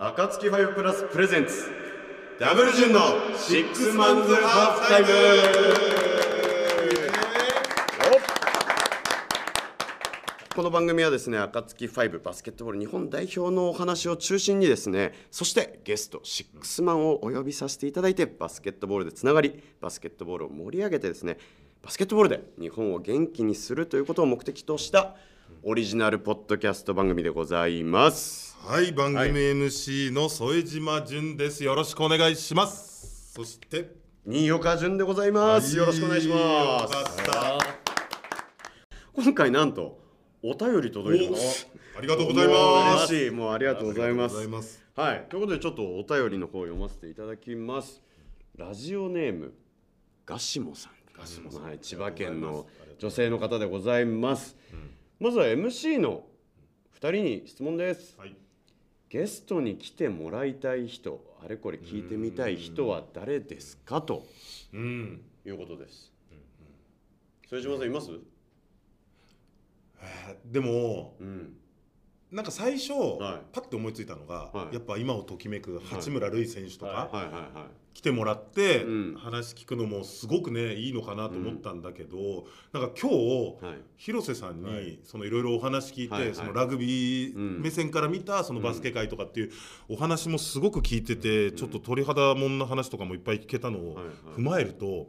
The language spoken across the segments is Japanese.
暁ファイブプラスプレゼンツ。ダブルジュンのシックスマンズハーフタイム。この番組はですね暁ファイブバスケットボール日本代表のお話を中心にですねそしてゲストシックスマンをお呼びさせていただいてバスケットボールでつながりバスケットボールを盛り上げてですねバスケットボールで日本を元気にするということを目的としたオリジナルポッドキャスト番組でございます。はい、番組 MC の副島淳です。よろしくお願いします。そして、新岡潤でございます。よろしくお願いします。今回なんとお便り届いてます。ありがとうございます。嬉しい、もうありがとうございます。ありがとうございますはい、ということでちょっとお便りの方を読ませていただきます。ラジオネームガシモさん。はい、千葉県の女性の方でございます。まずは MC の二人に質問です。はい、ゲストに来てもらいたい人、あれこれ聞いてみたい人は誰ですか？とうん、いうことです。副島さんいます？えーでも、うん。なんか最初、はい。パッて思いついたのが、はい。やっぱ今をときめく八村塁選手とか。来てもらって、うん。話聞くのもすごくねいいのかなと思ったんだけど、なんか今日、はい。広瀬さんに、はい。そのいろいろお話聞いて、はいはい。そのラグビうん。ー目線から見たそのバスケ界とかっていうお話もすごく聞いてて、ちょっと鳥肌もんな話とかもいっぱい聞けたのを踏まえると、はい。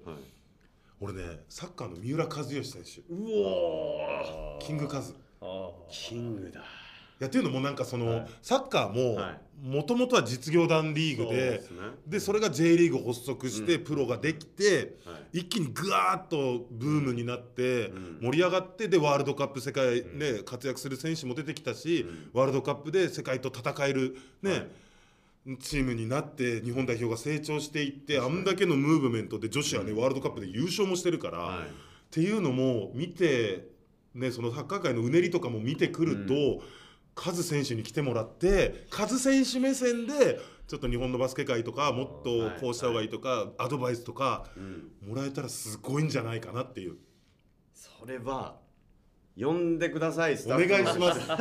俺ねサッカーの三浦知良選手。うおキングカズ。あキングだ。いやっていうのもなんかその、はい。サッカーもはい。もともとは実業団リーグそうでですね。でそれが J リーグ発足してプロができて、はい。一気にぐわーっとブームになってうん。盛り上がってでワールドカップ世界ね活躍する選手も出てきたしワールドカップで世界と戦えるねチームになって日本代表が成長していってあんだけのムーブメントで女子はねワールドカップで優勝もしてるからはい。っていうのも見てねそのサッカー界のうねりとかも見てくるとカズ選手に来てもらってカズ選手目線でちょっと日本のバスケ界とかもっとこうした方がいいとかアドバイスとかうん。もらえたらすごいんじゃないかなっていうそれは呼んでください。スおタッフ願いします。スタ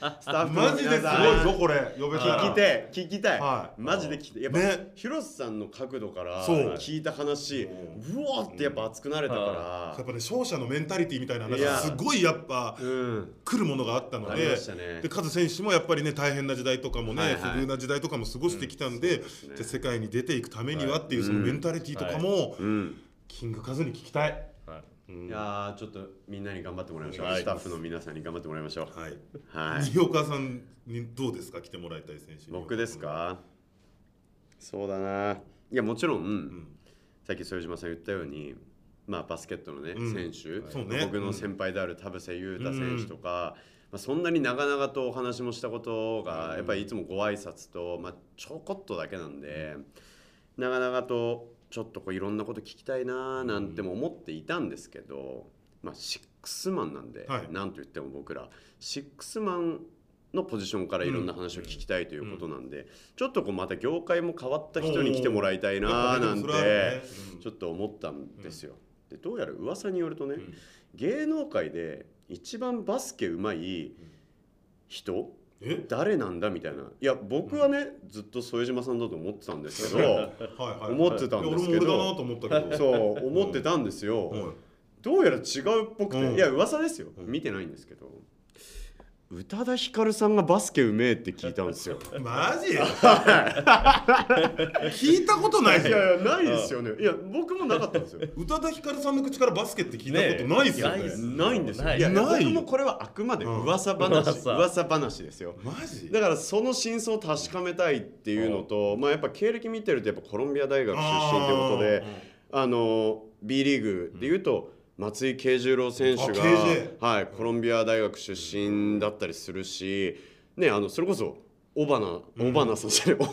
ッフのマジですごいぞこれ。呼べたら。聞きて聞きたい、はい。マジで聞きたい。やっぱ、ね。広瀬さんの角度からそう。聞いた話うおーってやっぱ熱くなれたかやっぱね勝者のメンタリティみたいない話すごいやっぱらうん。来るものがあったのでね。でカズ選手もやっぱりね大変な時代とかもね、はいはい。不遇な時代とかも過ごしてきたんで,、うんですね。じゃあ世界に出ていくためにはっていうそのメンタリティとかも、うん。キングカズに聞きたい。いやーちょっとみんなに頑張ってもらいましょう、はい。スタッフの皆さんに頑張ってもらいましょう。はい。はい。新岡さんにどうですか？来てもらいたい選手に僕ですか？そうだな。いやもちろん、ん。さっき副島さん言ったようにまあバスケットのね、うん。選手、ね。僕の先輩である田臥勇太選手とか、まあ、そんなに長々とお話もしたことが、やっぱりいつもご挨拶と、まあ、ちょこっとだけなんで、長々とちょっとこういろんなこと聞きたいなーなんても思っていたんですけど、まあ、シックスマンなんで、はい。なんと言っても僕らシックスマンのポジションからいろんな話を聞きたいということなんで、ちょっとこうまた業界も変わった人に来てもらいたいなーなんてうん。ちょっと思ったんですよ。でどうやら噂によるとね、芸能界で一番バスケうまい人え誰なんだみたいな。いや僕はね、ずっと副島さんだと思ってたんですけど はいはい思ってたんですけど俺も俺だなと思ったけど。そう思ってたんですよ、はい。どうやら違うっぽくて、うん。いや噂ですよ、見てないんですけど宇多田ヒカルさんがバスケうめえって聞いたんですよ。マジ？聞いたことないいやいやないですよね。いや僕もなかったんですよ。宇多田ヒカルさんの口からバスケって聞いたことないですよね。ねないんですよ。ない。いや僕もこれはあくまでうん。噂話、噂。噂話ですよ。マジ？だからその真相を確かめたいっていうのと、まあ、やっぱ経歴見てるとやっぱコロンビア大学出身ということであの B リーグでいうと松井慶十郎選手が、はい、コロンビア大学出身だったりするし、ね、あのそれこそオバナ、オバナさんじゃない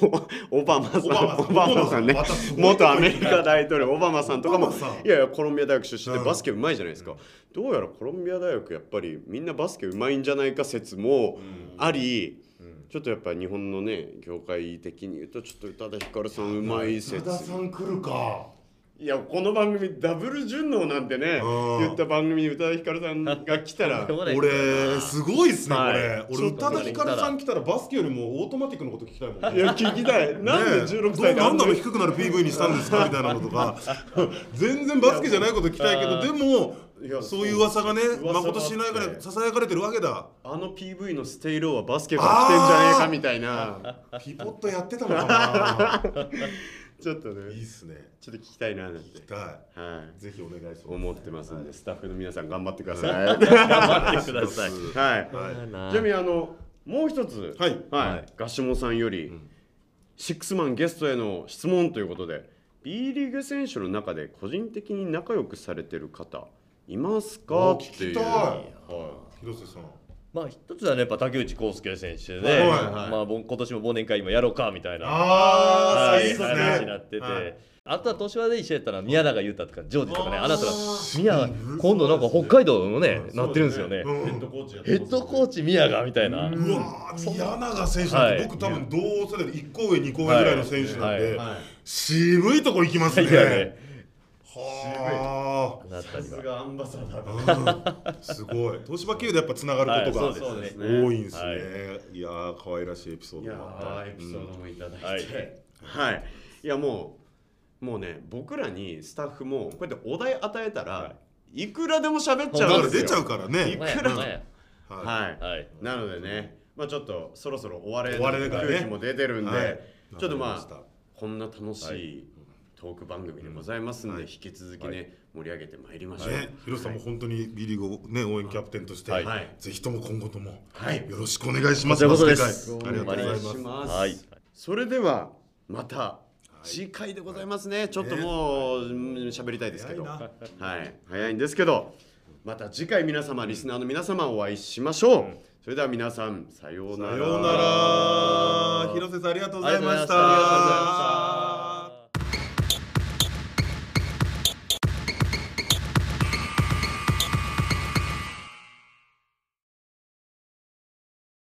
オオバマさん。オバマさんね。元アメリカ大統領オバマさんとかもいやいやコロンビア大学出身でうん。バスケうまいじゃないですか、どうやらコロンビア大学やっぱりみんなバスケうまいんじゃないか説もあり、ちょっとやっぱ日本のね業界的に言うとちょっと宇多田ヒカルさんうまい説。宇多田さん来るかいやこの番組ダブル順応なんてねうん。言った番組に宇多田ヒカルさんが来たら。俺すごいっすねこはい。れ俺宇多田ヒカルさん来たらバスケよりもオートマティックのこと聞きたいもん。ねいや聞きたい。なんでねえ16歳でどなんだろうあんな低くなる PV にしたんですかみたいなのとか 全然バスケじゃないこと聞きたいけどでもいやそういう噂がね噂があってまことしやかにささやかれてるわけだ。あの PV の stay low はバスケから来てんじゃねえかみたいな。ピボットやってたのかちょっとないいねっすね。ちょっと聞きたいななんて。ははい。い。ぜひお願いします。思ってますんでスタッフの皆さん頑張ってください。頑張ってください。はい。はい。ちなみにあのもう一つ。はい。はい。ガシモさんよりシックスマンゲストへの質問ということで B リーグ選手の中で個人的に仲良くされてる方いますか？あっていう。聞きたい。は広瀬さんまあ一つはねやっぱ竹内康介選手で、はいはいはい。まあ僕今年も忘年会今やろうかみたいなああはいいいっすね。話になってて、はい。あとは年はで一緒やったら宮永裕太とかジョージとかねあなたがー宮今度なんか北海道のねいなってるんですよね。うんヘッドコーチヘッドコーチ宮永みたいな、うわー宮永選手なんてはい。僕多分同世代で1個上2個上ぐらいの選手なんで渋いとこ行きますね。いやねはなったりはさすがアンバサダーすごい。東芝経由でやっぱつながることがはいそうですね。多いんですね。はい。いやー可愛らしいエピソードもあった。ーエピソードもいただいて、ははい。い、い、やもうもうね僕らにスタッフもこうやってお題与えたら、、はいくらでも喋っちゃだうんですよ。から出ちゃうからいねくらははい、はい。なのでねまあちょっとそろそろ終われ終われの空気も出てるんで、はい。ちょっとまあこんな楽しいトーク番組でございますんで、はい引き続きね、はい。盛り上げてまいりましょう、ね、広瀬さんも本当に B リーグをね応援キャプテンとして、ぜひとも今後ともはい。よろしくお願いします。ありがとうございお願います。します。はい。それではまた次回でございますね、ちょっともううん喋りたいですけど、早いはい、早いんですけどまた次回皆様リスナーの皆様お会いしましょう、それでは皆さんさようなら。さようなら。広瀬さんありがとうございました。ありがとうございましたた。